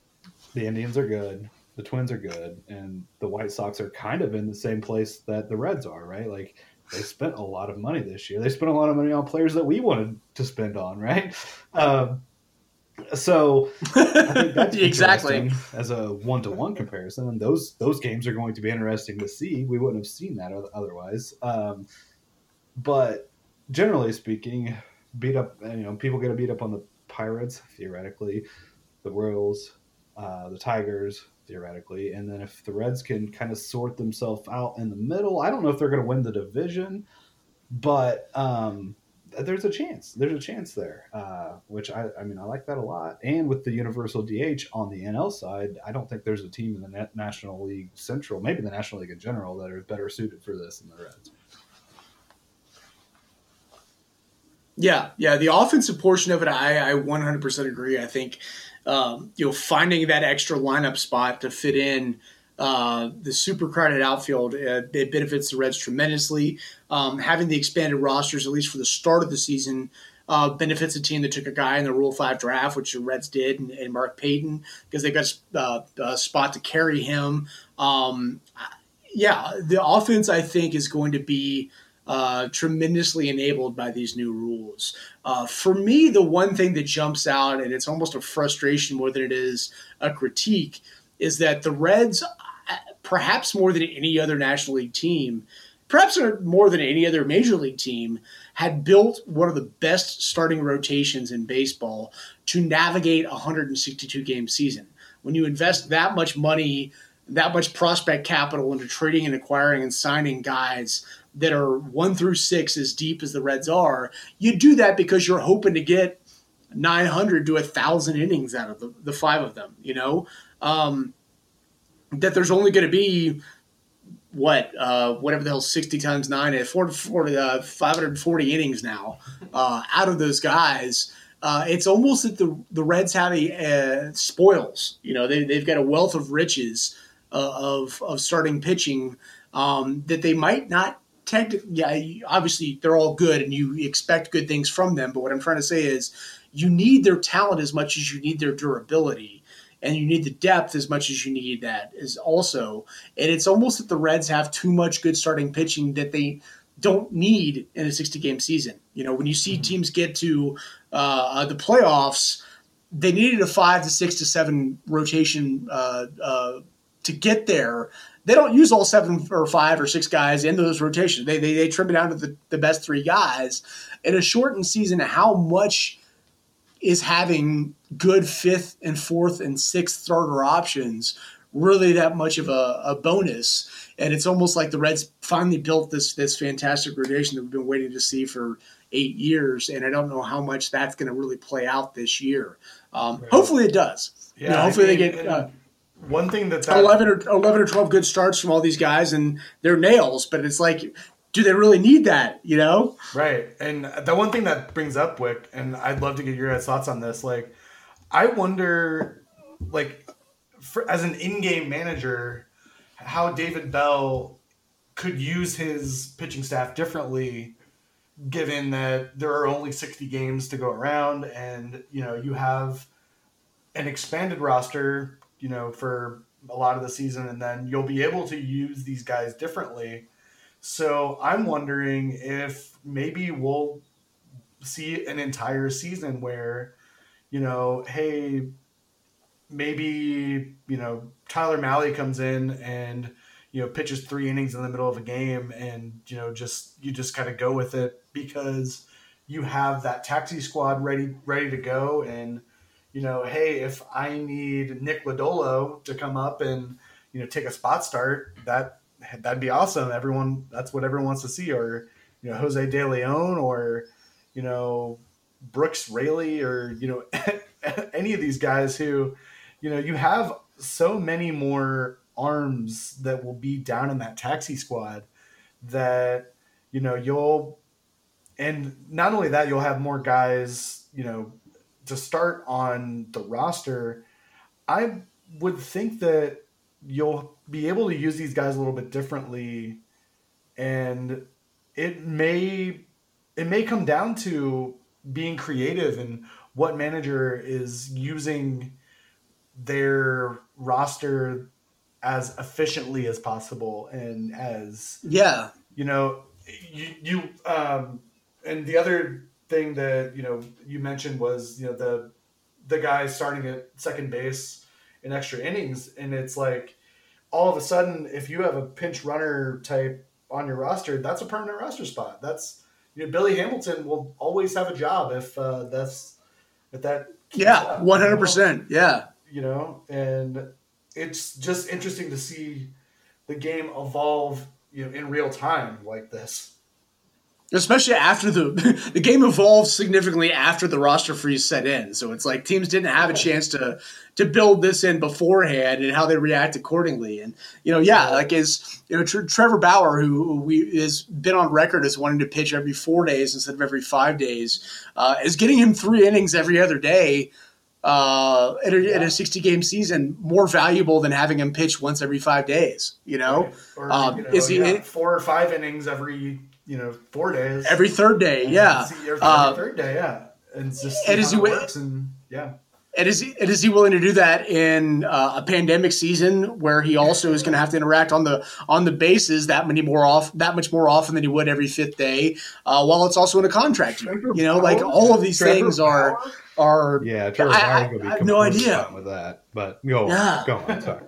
the Indians are good, the Twins are good, and the White Sox are kind of in the same place that the Reds are, right? Like they spent a lot of money this year. They spent a lot of money on players that we wanted to spend on, right? Um, so I think that's exactly as a one to one comparison, and those those games are going to be interesting to see. We wouldn't have seen that otherwise. Um, but generally speaking, beat up. You know, people get a beat up on the Pirates theoretically, the Royals, uh, the Tigers theoretically, and then if the Reds can kind of sort themselves out in the middle, I don't know if they're going to win the division, but um, there's a chance. There's a chance there, uh, which I, I mean, I like that a lot. And with the universal DH on the NL side, I don't think there's a team in the National League Central, maybe the National League in general, that are better suited for this than the Reds. Yeah, yeah. The offensive portion of it, I, I 100% agree. I think, um, you know, finding that extra lineup spot to fit in uh, the super crowded outfield, uh, it benefits the Reds tremendously. Um, having the expanded rosters, at least for the start of the season, uh, benefits a team that took a guy in the Rule 5 draft, which the Reds did, and, and Mark Payton, because they've got uh, a spot to carry him. Um, yeah, the offense, I think, is going to be – uh, tremendously enabled by these new rules. Uh, for me, the one thing that jumps out, and it's almost a frustration more than it is a critique, is that the Reds, uh, perhaps more than any other National League team, perhaps more than any other Major League team, had built one of the best starting rotations in baseball to navigate a 162 game season. When you invest that much money, that much prospect capital into trading and acquiring and signing guys that are one through six as deep as the Reds are, you do that because you're hoping to get 900 to 1,000 innings out of the, the five of them, you know? Um, that there's only going to be what uh, whatever the hell 60 times 9 is 40, 40, uh, 540 innings now uh, out of those guys uh, it's almost that the the Reds have a uh, spoils you know they, they've got a wealth of riches uh, of of starting pitching um, that they might not technically, yeah, obviously they're all good and you expect good things from them. But what I'm trying to say is you need their talent as much as you need their durability. And you need the depth as much as you need that is also. And it's almost that the Reds have too much good starting pitching that they don't need in a 60 game season. You know, when you see mm-hmm. teams get to uh, the playoffs, they needed a five to six to seven rotation uh, uh, to get there they don't use all seven or five or six guys in those rotations. They, they, they trim it down to the, the best three guys. In a shortened season, how much is having good fifth and fourth and sixth starter options really that much of a, a bonus. And it's almost like the Reds finally built this this fantastic rotation that we've been waiting to see for eight years. And I don't know how much that's going to really play out this year. Um, right. Hopefully, it does. Yeah, you know, hopefully I mean, they get. Uh, one thing that, that 11 or 11 or 12 good starts from all these guys and they're nails but it's like do they really need that? You know? Right. And the one thing that brings up Wick, and I'd love to get your thoughts on this. Like, I wonder, like, for, as an in-game manager, how David Bell could use his pitching staff differently, given that there are only sixty games to go around, and you know you have an expanded roster, you know, for a lot of the season, and then you'll be able to use these guys differently. So I'm wondering if maybe we'll see an entire season where, you know, hey, maybe, you know, Tyler Mahle comes in and, you know, pitches three innings in the middle of a game and, you know, just you just kind of go with it because you have that taxi squad ready ready to go and you know, hey, if I need Nick Lodolo to come up and, you know, take a spot start, that that'd be awesome. Everyone, that's what everyone wants to see. Or you know, Jose De Leon, or you know, Brooks Raley, or you know, any of these guys who, you know, you have so many more arms that will be down in that taxi squad that you know you'll and not only that you'll have more guys you know to start on the roster i would think that you'll be able to use these guys a little bit differently. And it may it may come down to being creative and what manager is using their roster as efficiently as possible and as yeah. you know you you um and the other thing that you know you mentioned was you know the the guy starting at second base in extra innings, and it's like all of a sudden, if you have a pinch runner type on your roster, that's a permanent roster spot. That's you know Billy Hamilton will always have a job if uh, that's if that yeah one hundred percent yeah. You know and it's just interesting to see the game evolve you know in real time like this especially after the the game evolved significantly after the roster freeze set in. So it's like teams didn't have a chance to to build this in beforehand and how they react accordingly. And you know, yeah, like is you know Trevor Bauer, who we has been on record as wanting to pitch every four days instead of every five days, uh, is getting him three innings every other day. Uh, in, a, yeah. in a 60 game season, more valuable than having him pitch once every five days. You know, right. or, um, you know is he yeah, four or five innings every you know four days every third day yeah every uh, third day yeah and just and is he works and yeah and is, he, and is he willing to do that in uh, a pandemic season where he also is going to have to interact on the on the bases that many more off that much more often than he would every fifth day, uh, while it's also in a contract year? You know, like all of these Trevor things are are yeah. Trevor I, I, I have no idea with that, but go yeah. go on. Sorry.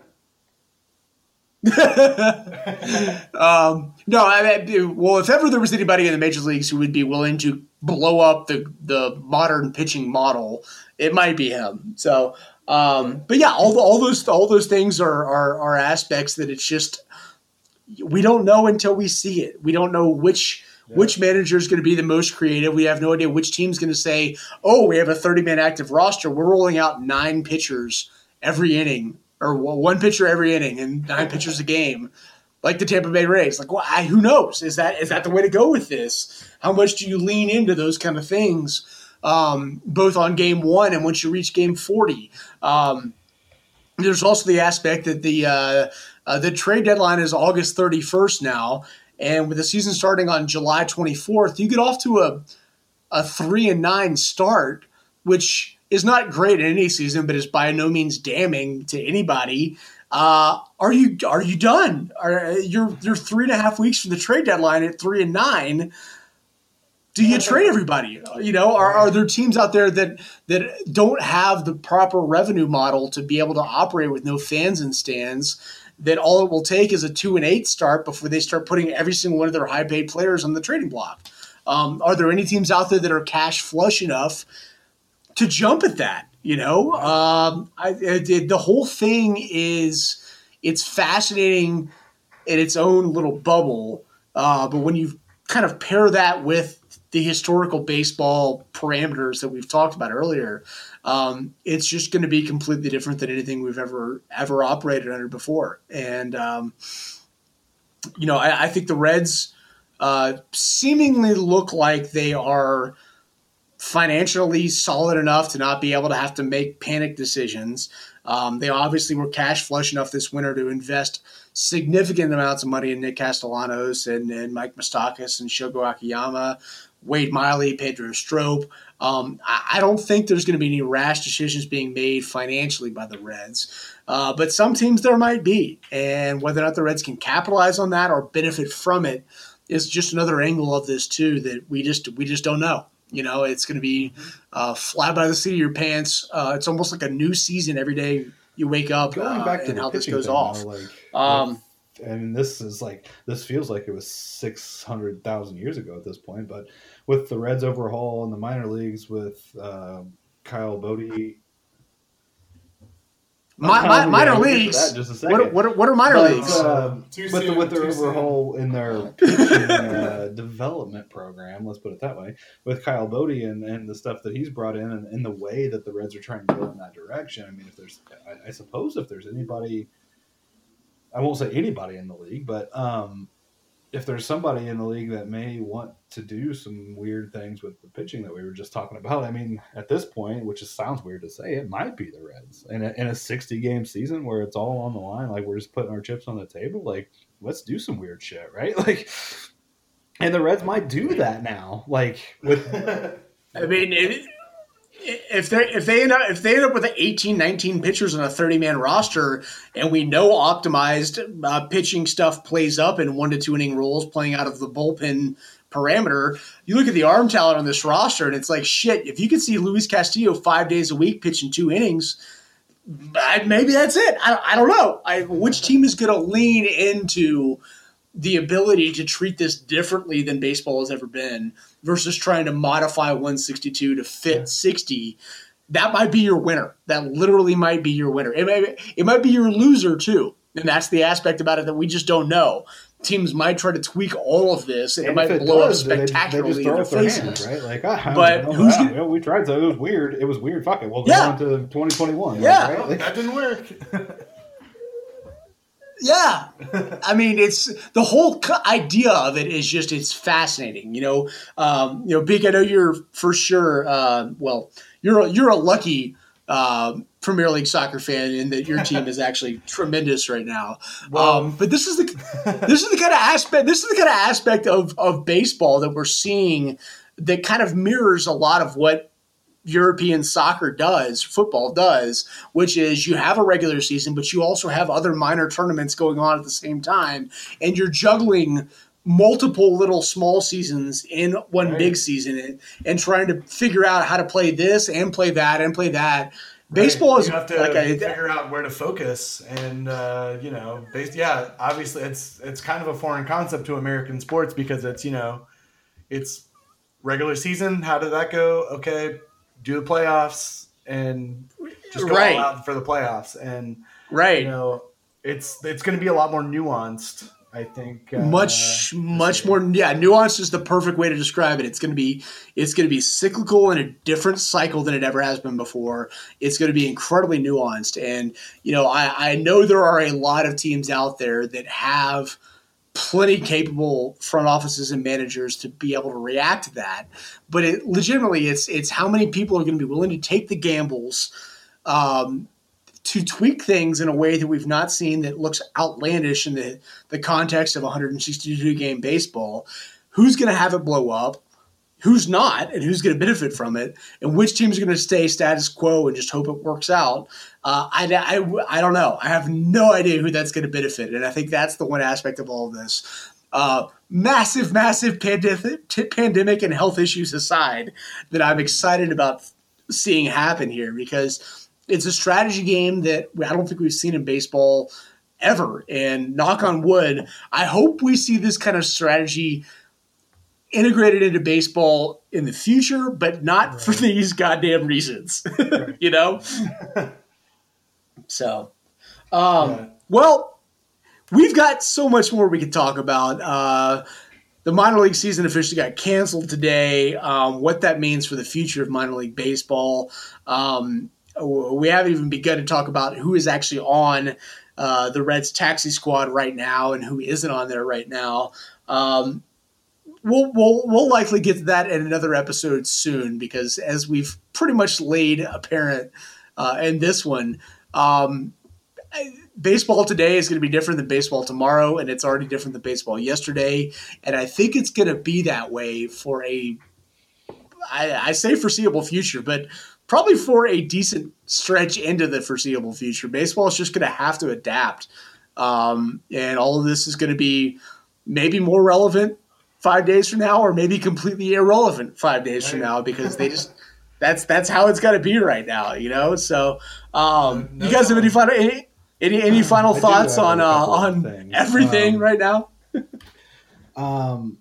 um, no, I mean, well, if ever there was anybody in the major leagues who would be willing to blow up the the modern pitching model, it might be him. So, um, but yeah, all, all those all those things are, are are aspects that it's just we don't know until we see it. We don't know which. Yeah. Which manager is going to be the most creative? We have no idea which team's going to say, "Oh, we have a 30-man active roster. We're rolling out nine pitchers every inning or one pitcher every inning and nine pitchers a game, like the Tampa Bay Rays. Like, well, I, who knows? Is that is that the way to go with this? How much do you lean into those kind of things, um, both on game one and once you reach game forty? Um, there's also the aspect that the uh, uh, the trade deadline is August 31st now, and with the season starting on July 24th, you get off to a a three and nine start, which is not great in any season, but is by no means damning to anybody. Uh, are you are you done? Are you're you're three and a half weeks from the trade deadline at three and nine? Do you trade everybody? You know, are, are there teams out there that that don't have the proper revenue model to be able to operate with no fans and stands? That all it will take is a two and eight start before they start putting every single one of their high paid players on the trading block. Um, are there any teams out there that are cash flush enough to jump at that. You know, um, I, the whole thing is it's fascinating in its own little bubble. Uh, but when you kind of pair that with the historical baseball parameters that we've talked about earlier, um, it's just going to be completely different than anything we've ever ever operated under before. And um, you know, I, I, think the Reds uh, seemingly look like they are financially solid enough to not be able to have to make panic decisions. Um, they obviously were cash flush enough this winter to invest significant amounts of money in Nick Castellanos and, and Mike Moustakas and Shogo Akiyama, Wade Miley, Pedro Strop. Um, I, I, don't think there's going to be any rash decisions being made financially by the Reds, uh, but some teams there might be, and whether or not the Reds can capitalize on that or benefit from it is just another angle of this too that we just we just don't know. You know, it's going to be uh, fly by the seat of your pants. Uh, it's almost like a new season every day you wake up. Going back uh, to how this goes thing, off. Though, like, um, and this is like this feels like it was six hundred thousand years ago at this point. But with the Reds overhaul in the minor leagues, with uh, Kyle Boddy my, my, minor leagues. What, what, are, what are minor but, leagues? Uh, with, the, with their overhaul soon. in their pitching uh, development program, let's put it that way, with Kyle Boddy and, and the stuff that he's brought in and, and the way that the Reds are trying to go in that direction. I mean, if there's, I, I suppose if there's anybody, I won't say anybody in the league, but um, if there's somebody in the league that may want to do some weird things with the pitching that we were just talking about, I mean, at this point, which just sounds weird to say, it might be the Reds. In a, in a 60 game season where it's all on the line, like we're just putting our chips on the table, like let's do some weird shit, right? Like, and the Reds might do that now. Like with, I mean, it, if they if they end up if they end up with 18 19 pitchers on a 30 man roster and we know optimized uh, pitching stuff plays up in one to two inning rules playing out of the bullpen parameter you look at the arm talent on this roster and it's like shit if you could see luis castillo five days a week pitching two innings maybe that's it. I, I don't know. I, which team is going to lean into the ability to treat this differently than baseball has ever been versus trying to modify 162 to fit yeah. 60 that might be your winner. That literally might be your winner. It might, it might be your loser too and that's the aspect about it that we just don't know teams might try to tweak all of this and, and it might it blow does, up spectacularly they, they just throw in their faces hands, right like ah, but who's gonna, you we tried so it was weird it was weird fuck it we'll yeah. go on to 2021 yeah right? like, that didn't work Yeah, I mean, it's the whole idea of it is just it's fascinating. You know, um, you know, Beak. I know you're for sure. Uh, well, you're a, you're a lucky uh, Premier League soccer fan in that your team is actually tremendous right now. Um, but this is the this is the kind of aspect. This is the kind of aspect of of baseball that we're seeing that kind of mirrors a lot of what European soccer does, football does, which is you have a regular season, but you also have other minor tournaments going on at the same time, and you're juggling multiple little small seasons in one right. big season and, and, trying to figure out how to play this and play that and play that. Baseball right. is you have to like a, figure out where to focus, and uh, you know, based, yeah, obviously it's it's kind of a foreign concept to American sports because it's you know, it's regular season. How did that go? Okay, do the playoffs and just go right. all out for the playoffs. And right, you know, it's it's going to be a lot more nuanced. I think uh, much much more. Yeah, nuanced is the perfect way to describe it. It's going to be it's going to be cyclical in a different cycle than it ever has been before. It's going to be incredibly nuanced, and you know, I, I know there are a lot of teams out there that have plenty capable front offices and managers to be able to react to that. But it, legitimately, it's it's how many people are going to be willing to take the gambles um, to tweak things in a way that we've not seen that looks outlandish in the the context of 162 game baseball. Who's going to have it blow up? Who's not, and who's going to benefit from it, and which teams are going to stay status quo and just hope it works out? Uh, I, I, I don't know. I have no idea who that's going to benefit. And I think that's the one aspect of all of this. Uh, massive, massive pandemic, pandemic and health issues aside, that I'm excited about seeing happen here because it's a strategy game that I don't think we've seen in baseball ever. And knock on wood, I hope we see this kind of strategy integrated into baseball in the future, but not right. for these goddamn reasons. you know? So, um, yeah. well, we've got so much more we could talk about. Uh, the minor league season officially got canceled today. Um, what that means for the future of minor league baseball. Um, we haven't even begun to talk about who is actually on uh, the Reds taxi squad right now and who isn't on there right now. Um, we'll, we'll, we'll likely get to that in another episode soon because as we've pretty much laid apparent uh, in this one, um, baseball today is going to be different than baseball tomorrow, and it's already different than baseball yesterday. And I think it's going to be that way for a, I, I say foreseeable future, but probably for a decent stretch into the foreseeable future. Baseball is just going to have to adapt. Um, and all of this is going to be maybe more relevant five days from now, or maybe completely irrelevant five days from now because they just that's that's how it's got to be right now, you know. So, um, no, no you guys have any final any any, any final thoughts on uh, on everything um, right now? um,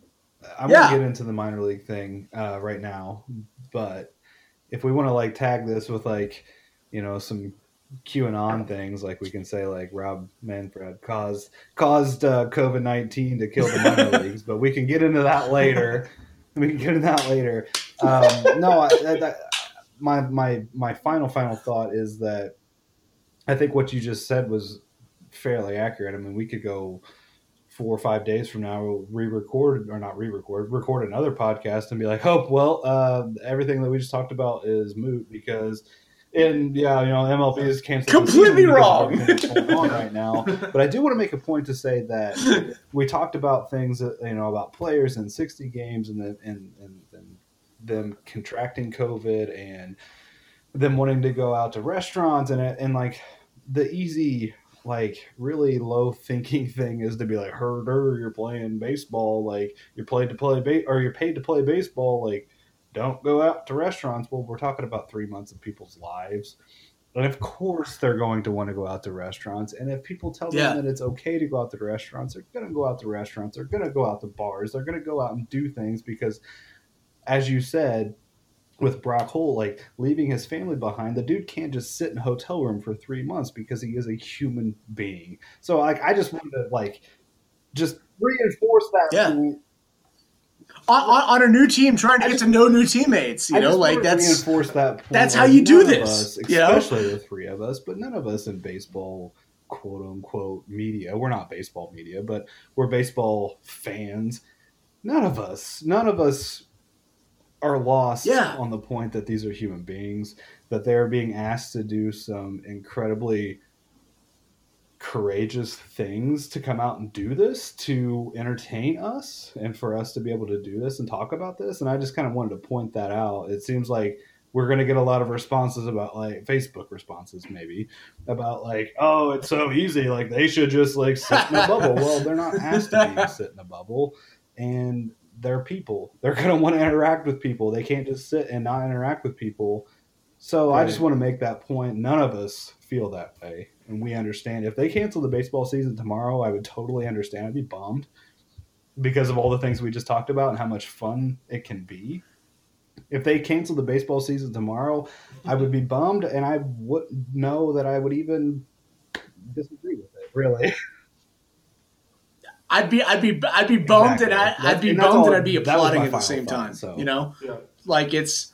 I'm yeah. gonna get into the minor league thing uh, right now, but if we want to like tag this with like you know some QAnon things, like we can say like Rob Manfred caused caused uh, COVID nineteen to kill the minor leagues, but we can get into that later. We can get into that later. Um, no, I, I, my my my final final thought is that I think what you just said was fairly accurate. I mean, we could go four or five days from now, we'll re-record or not re-record, record another podcast and be like, "Oh, well, uh, everything that we just talked about is moot because." And yeah, you know, MLB is canceling. Completely wrong. on right now, but I do want to make a point to say that we talked about things, that, you know, about players in sixty games and then and, and, and them contracting COVID and them wanting to go out to restaurants and and like the easy like really low thinking thing is to be like herder you're playing baseball like you're paid to play ba- or you're paid to play baseball like don't go out to restaurants. Well we're talking about three months of people's lives. And of course they're going to want to go out to restaurants. And if people tell them yeah. that it's okay to go out to restaurants they're going to go out to restaurants they're going to go out to bars they're going to go out and do things because as you said with Brock Holt, like leaving his family behind, the dude can't just sit in a hotel room for three months because he is a human being. So like I just wanted to like just reinforce that. Yeah. on, on, a new team, trying to I get just, to know new teammates, you know, like that's reinforce that. that's how you do this, us, especially you know? the three of us, but none of us in baseball, quote unquote, media. We're not baseball media, but we're baseball fans. None of us, none of us are lost yeah. on the point that these are human beings, that they're being asked to do some incredibly courageous things to come out and do this to entertain us and for us to be able to do this and talk about this. And I just kind of wanted to point that out. It seems like we're going to get a lot of responses about like Facebook responses, maybe about like, oh, it's so easy. Like they should just like sit in a bubble. well, they're not asked to be sit in a bubble. And they're people. They're going to want to interact with people. They can't just sit and not interact with people. So right. I just want to make that point. None of us feel that way, and we understand. If they cancel the baseball season tomorrow, I would totally understand. I'd be bummed because of all the things we just talked about and how much fun it can be. If they cancel the baseball season tomorrow, I would be bummed, and I wouldn't know that I would even disagree with it. Really. I'd be I'd be I'd be bummed exactly. and I, would be and bummed all, and I'd be applauding at the same time. So. You know, yeah. like it's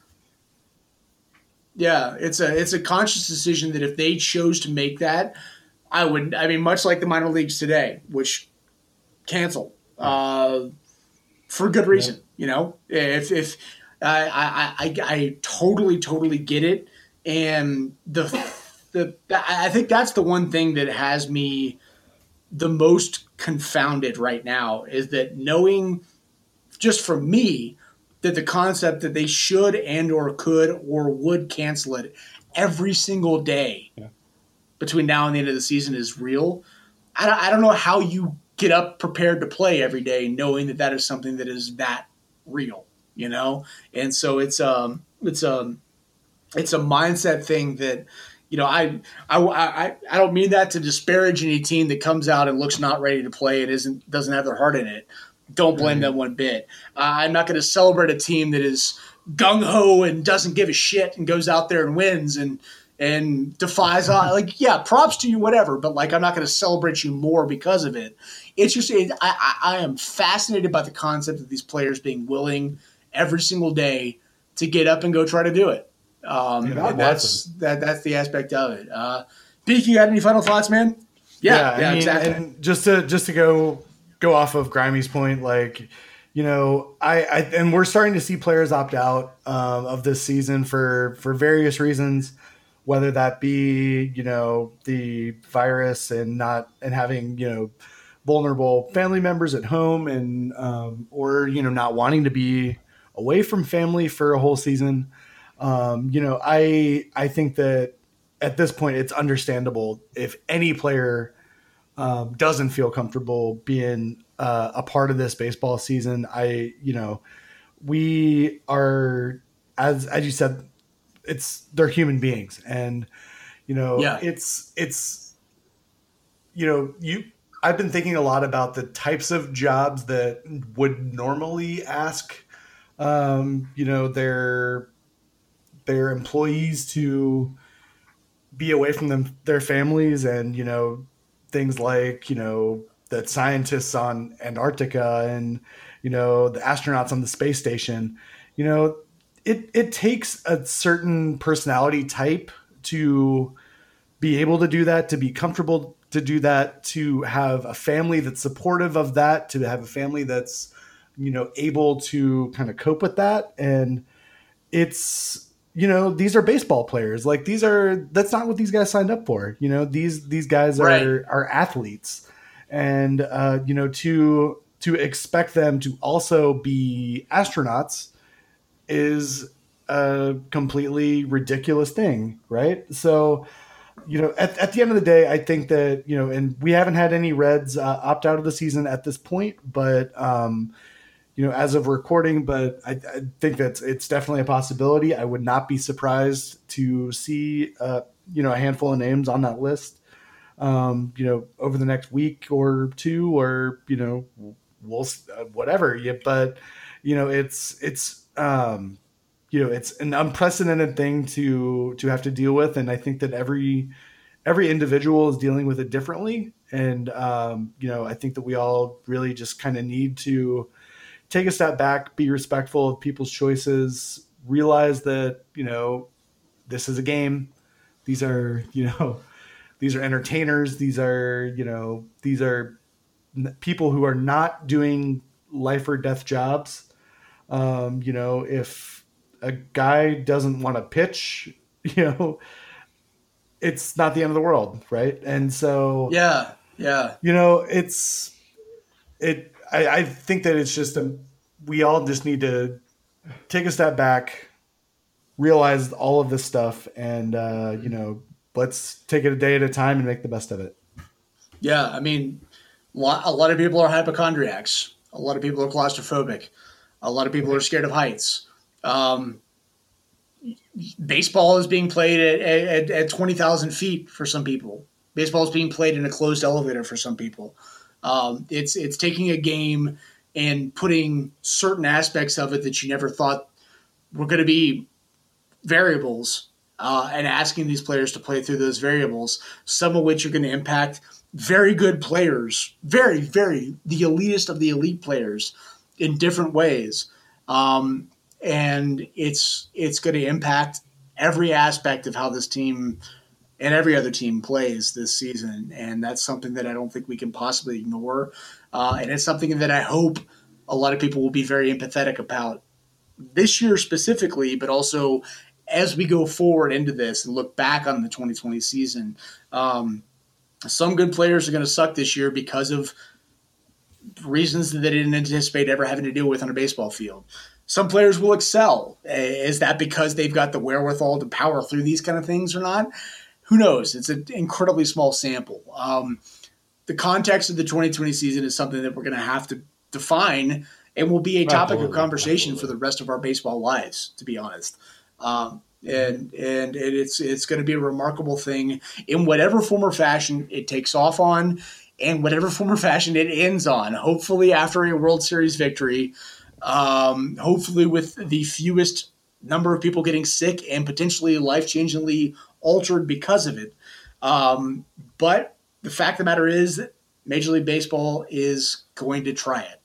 yeah, it's a it's a conscious decision that if they chose to make that, I would. I mean, much like the minor leagues today, which cancel uh, for good reason. Yeah. You know, if if I, I I I totally totally get it, and the the I think that's the one thing that has me the most confounded right now is that knowing just for me that the concept that they should and or could or would cancel it every single day yeah. between now and the end of the season is real. I don't, I don't know how you get up prepared to play every day knowing that that is something that is that real, you know? And so it's um it's um it's a mindset thing that you know, I, I, I, I don't mean that to disparage any team that comes out and looks not ready to play and isn't doesn't have their heart in it. Don't blame mm-hmm. them one bit. Uh, I'm not going to celebrate a team that is gung ho and doesn't give a shit and goes out there and wins and and defies all. like yeah props to you whatever but like i'm not going to celebrate you more because of it it's just it, I, I am fascinated by the concept of these players being willing every single day to get up and go try to do it um, Yeah, that's that that's the aspect of it. Uh Beak, you got any final thoughts man? Yeah yeah, I mean, exactly. And just to just to go go off of Grimey's point, like you know, I, I and we're starting to see players opt out um, of this season for for various reasons, whether that be you know the virus and not and having you know vulnerable family members at home and um, or you know not wanting to be away from family for a whole season. Um, you know, I I think that at this point it's understandable if any player um, doesn't feel comfortable being uh, a part of this baseball season. I, you know, we are as as you said, it's they're human beings, and you know, Yeah. it's it's you know you. I've been thinking a lot about the types of jobs that would normally ask, um, you know, their their employees to be away from them their families and you know things like you know the scientists on Antarctica and you know the astronauts on the space station. You know it it takes a certain personality type to be able to do that to be comfortable to do that to have a family that's supportive of that to have a family that's you know able to kind of cope with that. And it's you know these are baseball players. Like these are that's not what these guys signed up for. You know these these guys are Right. are athletes. And uh you know to to expect them to also be astronauts is a completely ridiculous thing right? So you know at, at the end of the day i think that you know and we haven't had any reds uh, opt out of the season at this point but um you know, as of recording, but I, I think that it's definitely a possibility. I would not be surprised to see, uh, you know, a handful of names on that list, um, you know, over the next week or two, or you know, we'll uh, whatever. Yeah, but you know, it's it's um, you know, it's an unprecedented thing to to have to deal with, and I think that every every individual is dealing with it differently, and um, you know, I think that we all really just kind of need to take a step back, be respectful of people's choices, realize that, you know, this is a game. These are, you know, these are entertainers. These are, you know, these are people who are not doing life or death jobs. Um, you know, if a guy doesn't want to pitch, you know, it's not the end of the world, right? And so, yeah yeah you know it's it I, I think that it's just a we all just need to take a step back realize all of this stuff and uh you know let's take it a day at a time and make the best of it Yeah, I mean, a lot of people are hypochondriacs. A lot of people are claustrophobic. A lot of people are scared of heights. Um, baseball is being played at, at, at 20,000 feet for some people. Baseball is being played in a closed elevator for some people. Um, it's it's taking a game and putting certain aspects of it that you never thought were going to be variables uh, and asking these players to play through those variables, some of which are going to impact very good players, very, very the elitist of the elite players in different ways. Um, and it's it's going to impact every aspect of how this team and every other team plays this season, and that's something that I don't think we can possibly ignore. Uh, and it's something that I hope a lot of people will be very empathetic about this year specifically, but also as we go forward into this and look back on the 2020 season. Um, some good players are going to suck this year because of reasons that they didn't anticipate ever having to deal with on a baseball field. Some players will excel. Is that because they've got the wherewithal to power through these kind of things or not? Who knows? It's an incredibly small sample. Um, the context of the 2020 season is something that we're going to have to define and will be a topic of Absolutely, conversation for the rest of our baseball lives, to be honest. Um, and and it's it's going to be a remarkable thing in whatever form or fashion it takes off on, and whatever form or fashion it ends on. Hopefully, after a World Series victory, um, hopefully with the fewest number of people getting sick and potentially life changingly altered because of it. Um, but the fact of the matter is that Major League Baseball is going to try it.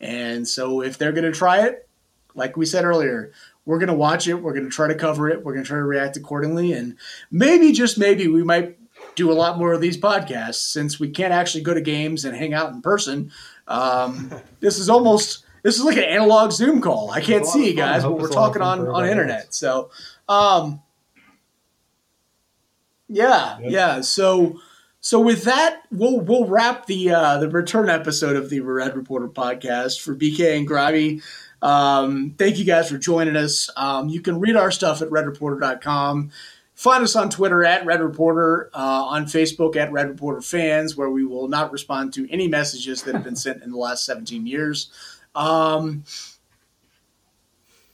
And so if they're going to try it, like we said earlier, we're going to watch it. We're going to try to cover it. We're going to try to react accordingly. And maybe, just maybe, we might do a lot more of these podcasts since we can't actually go to games and hang out in person. Um, this is almost this is like an analog Zoom call. I can't see you guys, but we're talking on on internet. So, um, yeah, yep. yeah. So, so with that, we'll we'll wrap the uh, the return episode of the Red Reporter podcast for BK and Grimy. Um, thank you guys for joining us. Um, you can read our stuff at redreporter.com. Find us on Twitter at Red Reporter, uh, on Facebook at Red Reporter Fans, where we will not respond to any messages that have been sent in the last 17 years. Um,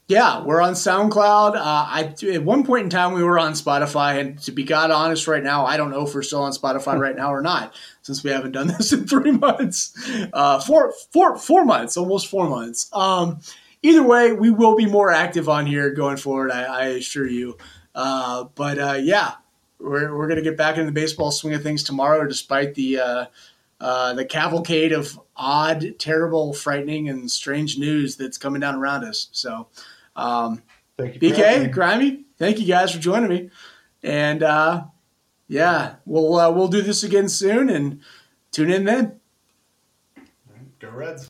yeah, we're on SoundCloud. Uh, I at one point in time we were on Spotify, and to be God honest, right now I don't know if we're still on Spotify right now or not, since we haven't done this in three months, uh, four, four, four months, almost four months. Um, either way, we will be more active on here going forward. I, I assure you. Uh, but uh, yeah, we're we're gonna get back into the baseball swing of things tomorrow, despite the uh, uh, the cavalcade of odd, terrible, frightening, and strange news that's coming down around us. So. Um, thank you, BK, Grimy. Thank you guys for joining me, and uh, yeah, we'll uh, we'll do this again soon, and tune in then. Go Reds.